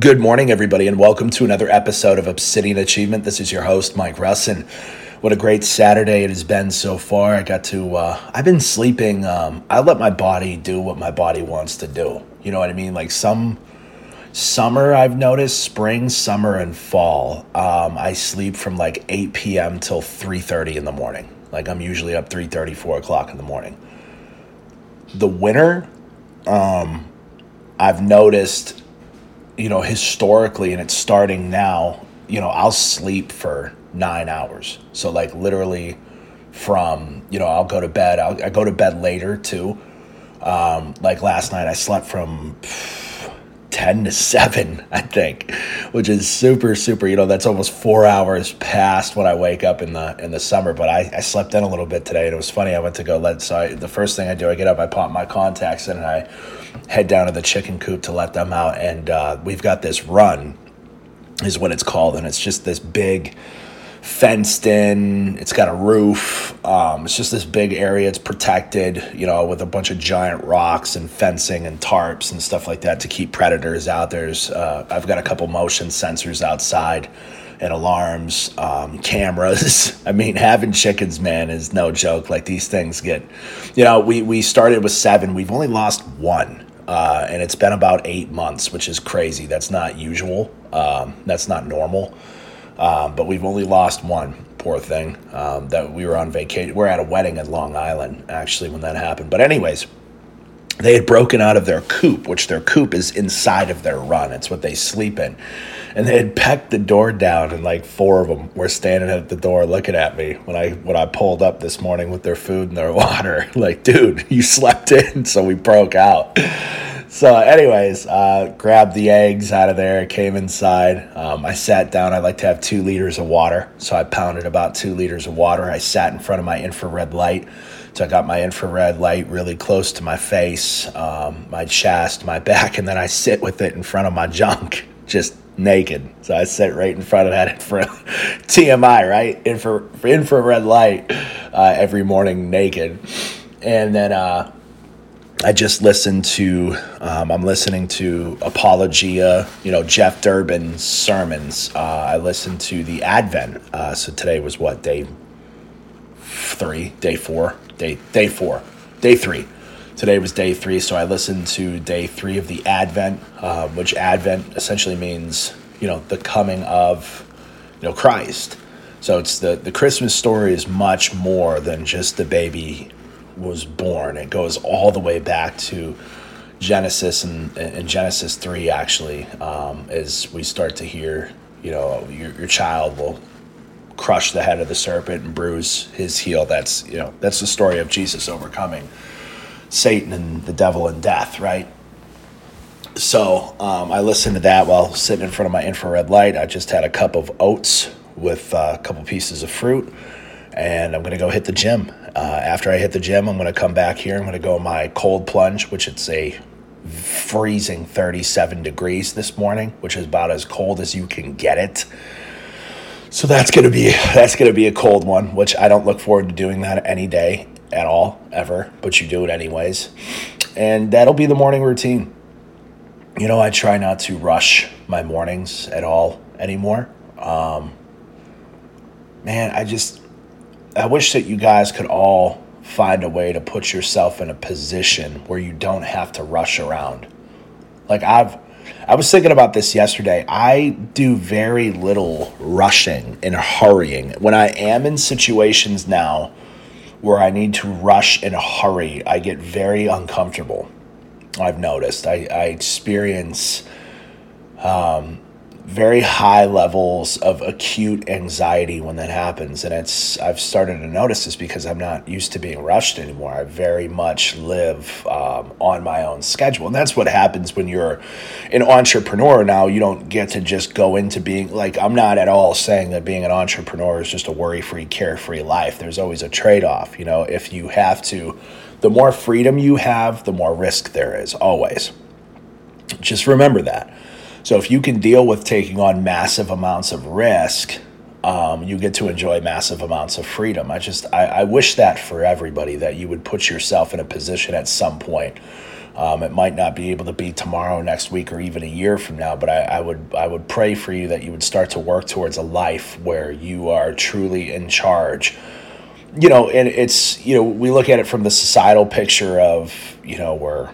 Good morning, everybody, and welcome to another episode of Obsidian Achievement. This is your host, Mike Russin. What a great Saturday it has been so far. I got to, uh, I've been sleeping. Um, I let my body do what my body wants to do. You know what I mean? Like some summer, I've noticed, spring, summer, and fall, um, I sleep from like 8 p.m. till 3.30 in the morning. Like I'm usually up 3.30, 4 o'clock in the morning. The winter, um, I've noticed you know, historically, and it's starting now, you know, I'll sleep for nine hours. So, like, literally from, you know, I'll go to bed. I'll, I go to bed later too. Um, like last night, I slept from 10 to 7, I think, which is super, super, you know, that's almost four hours past when I wake up in the in the summer. But I, I slept in a little bit today and it was funny. I went to go let, so I, the first thing I do, I get up, I pop my contacts in and I head down to the chicken coop to let them out. And uh, we've got this run, is what it's called. And it's just this big, fenced in. It's got a roof. Um, it's just this big area. It's protected, you know, with a bunch of giant rocks and fencing and tarps and stuff like that to keep predators out. There's, uh, I've got a couple motion sensors outside and alarms, um, cameras. I mean, having chickens, man, is no joke. Like these things get, you know, we we started with seven. We've only lost one. Uh, and it's been about eight months, which is crazy. That's not usual. Um, that's not normal. Um, but we've only lost one, poor thing. Um, that we were on vacation. We're at a wedding in Long Island, actually, when that happened. But, anyways, they had broken out of their coop, which their coop is inside of their run. It's what they sleep in. And they had pecked the door down, and like four of them were standing at the door looking at me when I when I pulled up this morning with their food and their water. Like, dude, you slept in, so we broke out. So, anyways, uh, grabbed the eggs out of there, came inside. Um, I sat down. I like to have two liters of water. So, I pounded about two liters of water. I sat in front of my infrared light. So, I got my infrared light really close to my face, um, my chest, my back, and then I sit with it in front of my junk, just naked. So, I sit right in front of that infra- TMI, right? Infra- infrared light uh, every morning naked. And then, uh, I just listened to, um, I'm listening to Apologia, you know, Jeff Durbin's sermons. Uh, I listened to the Advent. Uh, so today was what, day three, day four, day, day four, day three. Today was day three. So I listened to day three of the Advent, uh, which Advent essentially means, you know, the coming of, you know, Christ. So it's the, the Christmas story is much more than just the baby was born. It goes all the way back to Genesis and, and Genesis 3, actually, um, as we start to hear, you know, your, your child will crush the head of the serpent and bruise his heel. That's, you know, that's the story of Jesus overcoming Satan and the devil and death, right? So um, I listened to that while sitting in front of my infrared light. I just had a cup of oats with uh, a couple pieces of fruit, and I'm to go hit the gym. Uh, after I hit the gym, I'm to come back here. I'm to go my cold plunge, which it's a freezing 37 degrees this morning, which is about as cold as you can get it. So that's gonna be that's gonna be a cold one, which I don't look forward to doing that any day at all ever, but you do it anyways, and that'll be the morning routine. You know, I try not to rush my mornings at all anymore. Um, man, I just I wish that you guys could all find a way to put yourself in a position where you don't have to rush around. Like I've I was thinking about this yesterday. I do very little rushing and hurrying. When I am in situations now where I need to rush and hurry, I get very uncomfortable. I've noticed. I, I experience um, very high levels of acute anxiety when that happens. And it's i've started to notice this because i'm not used to being rushed anymore. I very much live um, on my own schedule. And that's what happens when you're an entrepreneur now. You don't get to just go into being like i'm not at all saying that being an entrepreneur is just a worry-free carefree life. There's always a trade-off. You know if you have to the more freedom you have the more risk there is always. Just remember that so if you can deal with taking on massive amounts of risk, um, you get to enjoy massive amounts of freedom. I just I, I wish that for everybody that you would put yourself in a position at some point Um, it might not be able to be tomorrow, next week, or even a year from now, but I, I would I would pray for you that you would start to work towards a life where you are truly in charge. You know, and it's you know we look at it from the societal picture of you know where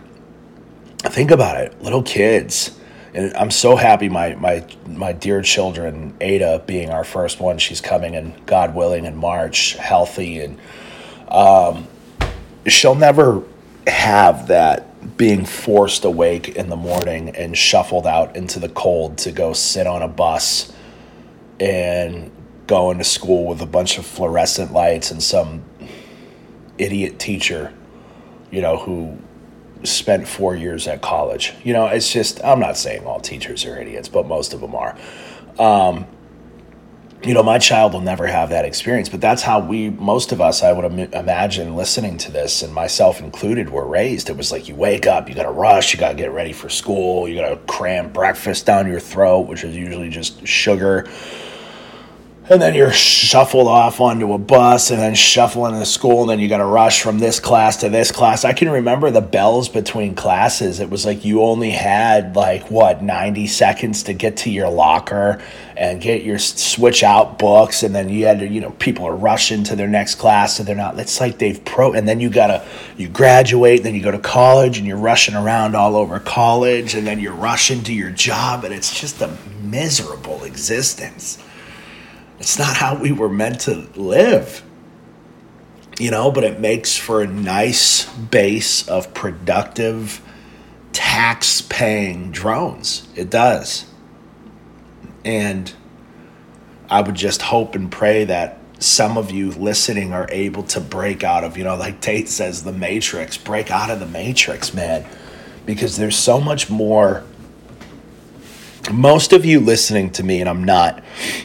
think about it, little kids. And I'm so happy my my my dear children, Ada being our first one, she's coming and God willing in March, healthy and um, she'll never have that being forced awake in the morning and shuffled out into the cold to go sit on a bus and go into school with a bunch of fluorescent lights and some idiot teacher, you know, who spent four years at college. You know, it's just, I'm not saying all teachers are idiots, but most of them are. Um, you know, my child will never have that experience, but that's how we, most of us, I would Im- imagine listening to this, and myself included, were raised. It was like you wake up, you got to rush, you got to get ready for school, you got to cram breakfast down your throat, which is usually just sugar and then you're shuffled off onto a bus and then shuffling into school and then you got to rush from this class to this class. I can remember the bells between classes. It was like you only had like what 90 seconds to get to your locker and get your switch out books and then you had to you know people are rushing to their next class so they're not it's like they've pro and then you gotta you graduate then you go to college and you're rushing around all over college and then you're rushing to your job and it's just a miserable existence it's not how we were meant to live. You know, but it makes for a nice base of productive, tax paying drones. It does. And I would just hope and pray that some of you listening are able to break out of, you know, like Tate says, the matrix, break out of the matrix, man. Because there's so much more most of you listening to me, and I'm not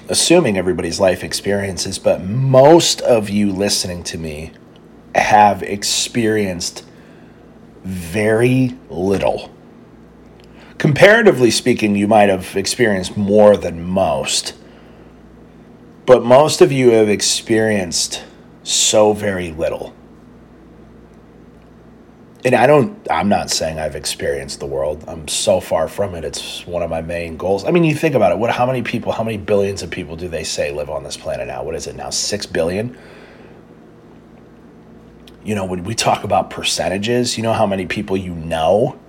assuming everybody's life experiences, but most of you listening to me have experienced very little. Comparatively speaking, you might have experienced more than most, but most of you have experienced so very little and I don't, I'm not saying I've experienced the world. I'm so far from it. It's one of my main goals. I mean, you think about it. What, how many people, how many billions of people do they say live on this planet now? What is it now? Six billion? You know, when we talk about percentages, you know how many people you know?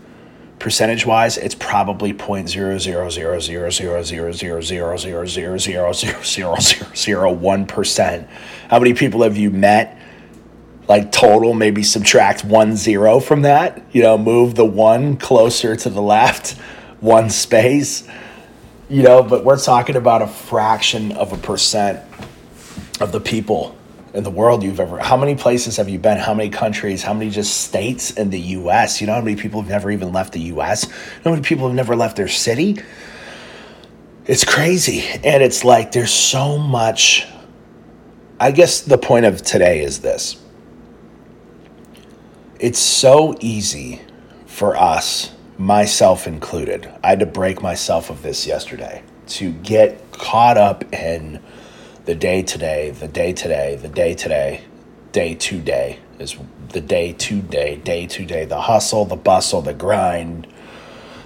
Percentage wise, it's probably point zero zero zero zero zero zero zero zero zero zero zero zero zero zero one percent. How many people have you met? Like total, maybe subtract one zero from that, you know, move the one closer to the left, one space, you know, but we're talking about a fraction of a percent of the people in the world you've ever how many places have you been? How many countries? How many just states in the us you know how many people have never even left the us how many people have never left their city? It's crazy. And it's like there's so much i guess the point of today is this it's so easy for us, myself included. I had to break myself of this yesterday to get caught up in the day today, the day today, the day today, day to day is the day to day, day to day, the hustle, the bustle, the grind,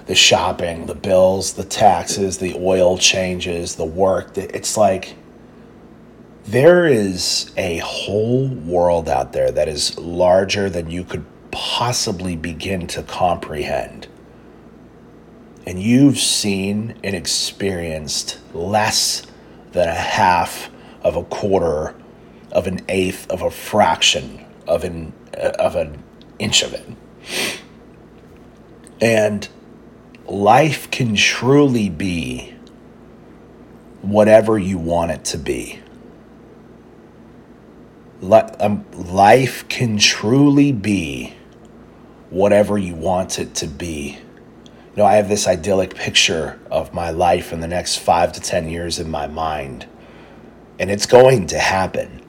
the shopping, the bills, the taxes, the oil changes, the work. It's like there is a whole world out there that is larger than you could possibly begin to comprehend. And you've seen and experienced less than a half of a quarter of an eighth of a fraction of an of an inch of it. And life can truly be whatever you want it to be. Um, life can truly be whatever you want it to be. You know, I have this idyllic picture of my life in the next five to 10 years in my mind, and it's going to happen.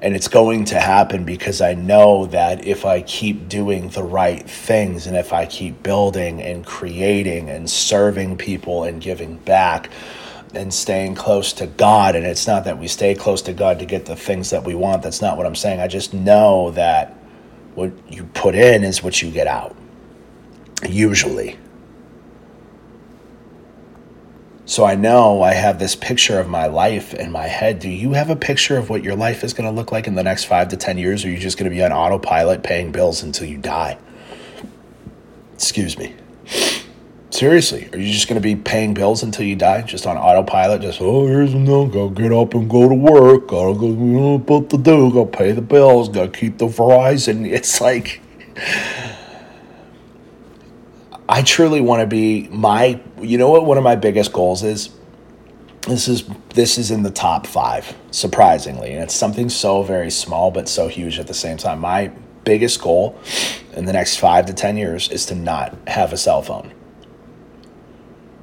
And it's going to happen because I know that if I keep doing the right things and if I keep building and creating and serving people and giving back, and staying close to God. And it's not that we stay close to God to get the things that we want. That's not what I'm saying. I just know that what you put in is what you get out. Usually. So I know I have this picture of my life in my head. Do you have a picture of what your life is going to look like in the next five to 10 years? Or are you just going to be on autopilot paying bills until you die? Excuse me. Seriously, are you just going to be paying bills until you die, just on autopilot? Just oh, here's a no, go get up and go to work. Gotta go, you know what to do. Gotta pay the bills. Gotta keep the Verizon. It's like I truly want to be my. You know what? One of my biggest goals is. This is this is in the top five, surprisingly, and it's something so very small but so huge at the same time. My biggest goal in the next five to ten years is to not have a cell phone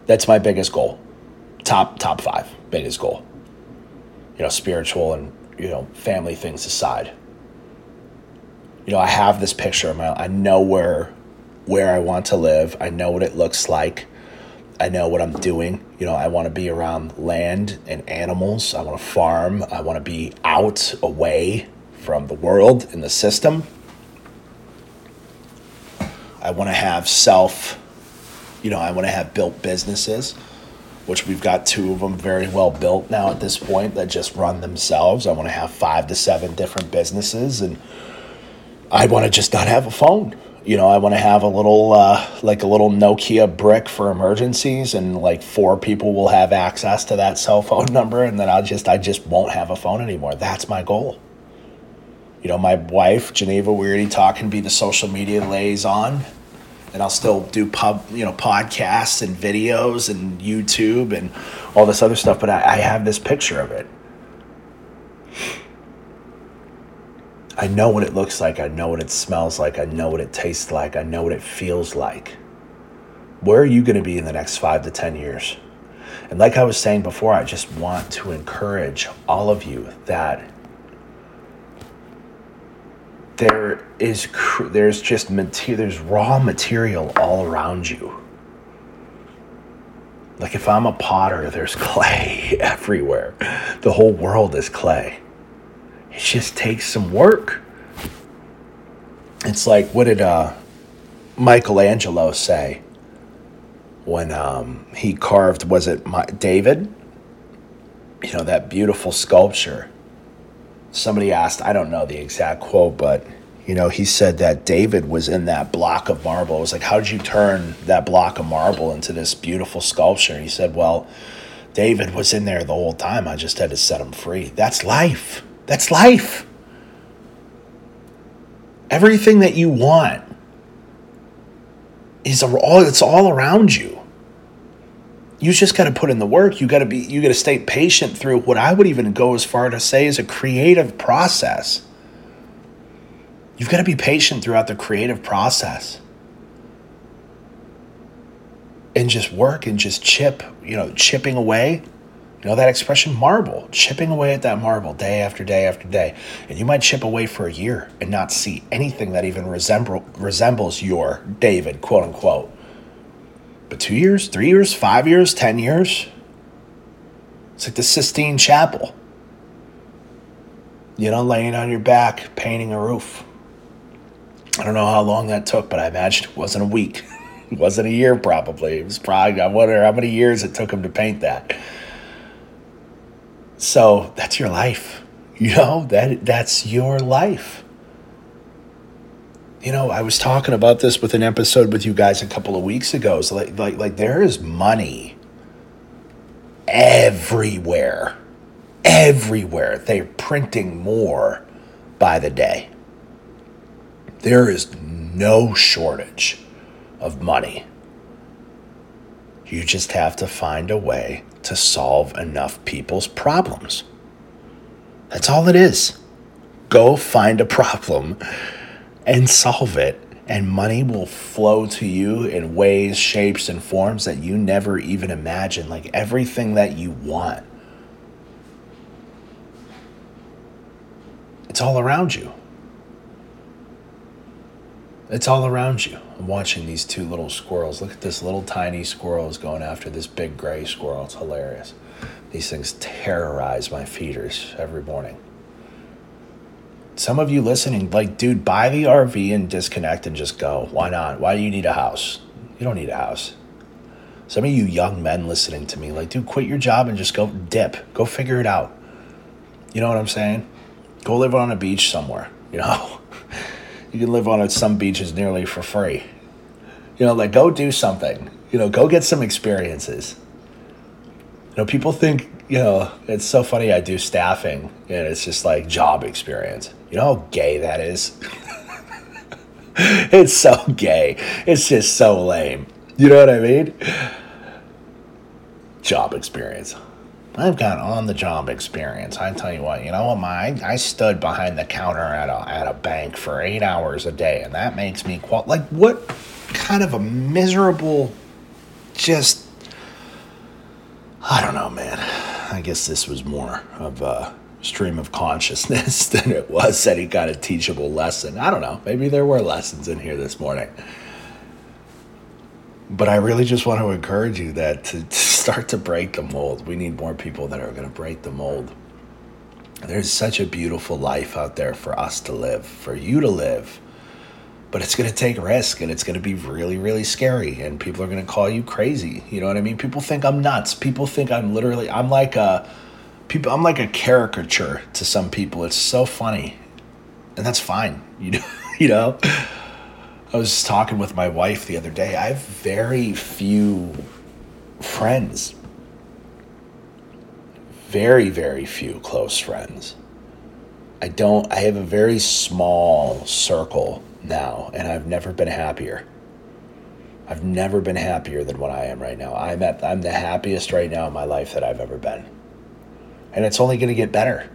that's my biggest goal. Top top five biggest goal. You know, spiritual and you know family things aside. You know, I have this picture of my. I know where where I want to live. I know what it looks like. I know what I'm doing. You know, I want to be around land and animals. I want to farm. I want to be out away from the world and the system. I want to have self you know, I want to have built businesses, which we've got two of them very well built now at this point that just run themselves. I want to have five to seven different businesses, and I want to just not have a phone. You know, I want to have a little, uh, like a little Nokia brick for emergencies, and like four people will have access to that cell phone number, and then I'll just, I just won't have a phone anymore. That's my goal. You know, my wife, Geneva Weirdy Talk, can be the social media liaison and I'll still do pub, you know, podcasts and videos and YouTube and all this other stuff. But I, I have this picture of it. I know what it looks like. I know what it smells like. I know what it tastes like. I know what it feels like. Where are you going to be in the next five to 10 years? And like I was saying before, I just want to encourage all of you that there is there's just material there's raw material all around you. Like if i'm a potter there's clay everywhere. The whole world is clay. It just takes some work. It's like what did uh, michelangelo say when um, he carved was it my, david? You know that beautiful sculpture somebody asked, I don't know the exact quote, but you know, he said that David was in that block of marble. It was like, how did you turn that block of marble into this beautiful sculpture? And he said, well, David was in there the whole time. I just had to set him free. That's life. That's life. Everything that you want is all it's all around you you just got to put in the work. You got to be you got to stay patient through what i would even go as far to say is a creative process. You've got to be patient throughout the creative process. And just work and just chip you know chipping away. You know that expression? Marble. Chipping away at that marble day after day after day. And you might chip away for a year and not see anything that even resemble, resembles your david quote unquote but two years, three years, five years, ten years? It's like the Sistine Chapel. You know, laying on your back, painting a roof. I don't know how long that took, but I imagine it wasn't a week. it wasn't a year, probably. It was probably, I wonder how many years it took him to paint that. So that's your life. You know, that that's your life you know, I was talking about this with an episode with you guys a couple of weeks ago. So like like like there is money everywhere. Everywhere. They're printing more by the day. There is no shortage of money. You just have to find a way to solve enough people's problems. That's all it is. Go find a problem and solve it. And money will flow to you in ways, shapes, and forms that you never even imagined. Like everything that you want. It's all around you. It's all around you. I'm watching these two little squirrels. Look at this little tiny squirrel is going after this big gray squirrel. It's hilarious. These things terrorize my feeders every morning some of you listening, like, dude, buy the RV and disconnect and just go. Why not? Why do you need a house? You don't need a house. Some of you young men listening to me, like, dude, quit your job and just go dip. Go figure it out. You know what I'm saying? Go live on a beach somewhere. You know, you can live on some beaches nearly for free. You know, like go do something. You know, go get some experiences. You know, people think, you know, it's so funny. I do staffing and it's just like job experience. You know how gay that is? it's so gay. It's just so lame. You know what I mean? Job experience. I've got on the job experience. I tell you what, you know what, my I, stood behind the counter at a at a bank for eight hours a day, and that makes me qual like what kind of a miserable just I don't know, man. I guess this was more of a stream of consciousness than it was any kind of teachable lesson. I don't know. Maybe there were lessons in here this morning. But I really just want to encourage you that to, to start to break the mold, we need more people that are going to break the mold. There's such a beautiful life out there for us to live, for you to live. But it's going to take risk and it's going to be really, really scary. And people are going to call you crazy. You know what I mean? People think I'm nuts. People think I'm literally, I'm like a, people, I'm like a caricature to some people. It's so funny. And that's fine. You know, you know? I was talking with my wife the other day. I have very few friends. Very, very few close friends. I don't, I have a very small circle now, and I've never been happier. I've never been happier than what I am right now. I'm at, I'm the happiest right now in my life that I've ever been. And it's only going to get better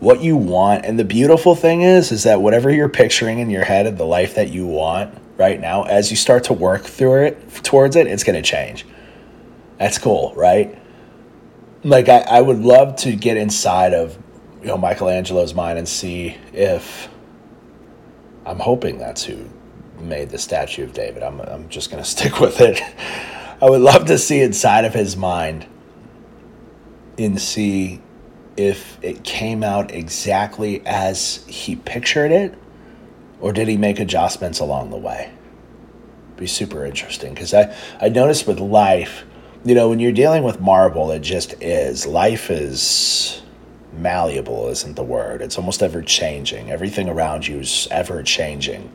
what you want. And the beautiful thing is, is that whatever you're picturing in your head of the life that you want right now, as you start to work through it towards it, it's going to change. That's cool, right? Like I, I would love to get inside of you know Michelangelo's mind and see if I'm hoping that's who made the statue of David. I'm I'm just gonna stick with it. I would love to see inside of his mind and see if it came out exactly as he pictured it, or did he make adjustments along the way? Be super interesting because I, I noticed with life, you know, when you're dealing with marble, it just is. Life is malleable, isn't the word. It's almost ever changing. Everything around you is ever changing.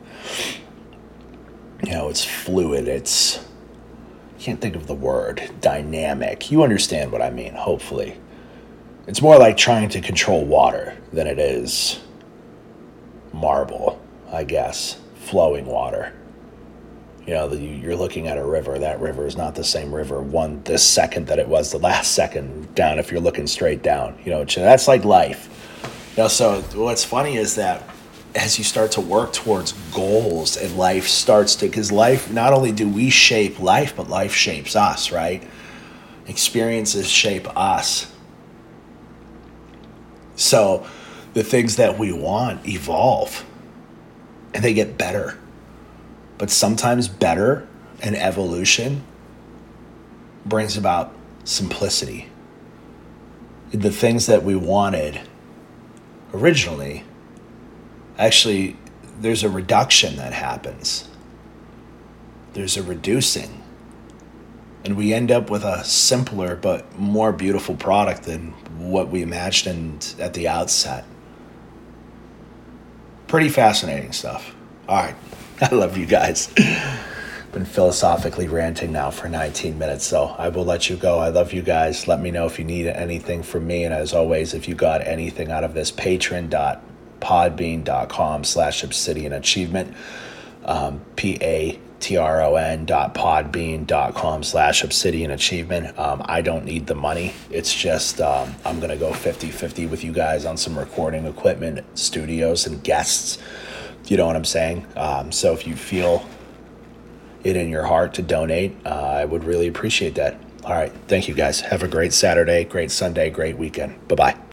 You know, it's fluid. It's, I can't think of the word, dynamic. You understand what I mean, hopefully. It's more like trying to control water than it is marble, I guess, flowing water. You know, the, you're looking at a river. That river is not the same river one this second that it was the last second down. If you're looking straight down, you know, that's like life. You know, so what's funny is that as you start to work towards goals and life starts to, because life, not only do we shape life, but life shapes us, right? Experiences shape us so the things that we want evolve and they get better. But sometimes better and evolution brings about simplicity. The things that we wanted originally, actually, there's a reduction that happens. There's a reducing and we end up with a simpler but more beautiful product than what we imagined at the outset. Pretty fascinating stuff. All right. I love you guys. Been philosophically ranting now for 19 minutes, so I will let you go. I love you guys. Let me know if you need anything from me. And as always, if you got anything out of this, patron.podbean.com slash obsidian achievement. Um, dot com slash obsidian achievement. Um, I don't need the money. It's just um, I'm going to go 50 50 with you guys on some recording equipment, studios, and guests. You know what I'm saying? Um, so if you feel it in your heart to donate, uh, I would really appreciate that. All right. Thank you guys. Have a great Saturday, great Sunday, great weekend. Bye bye.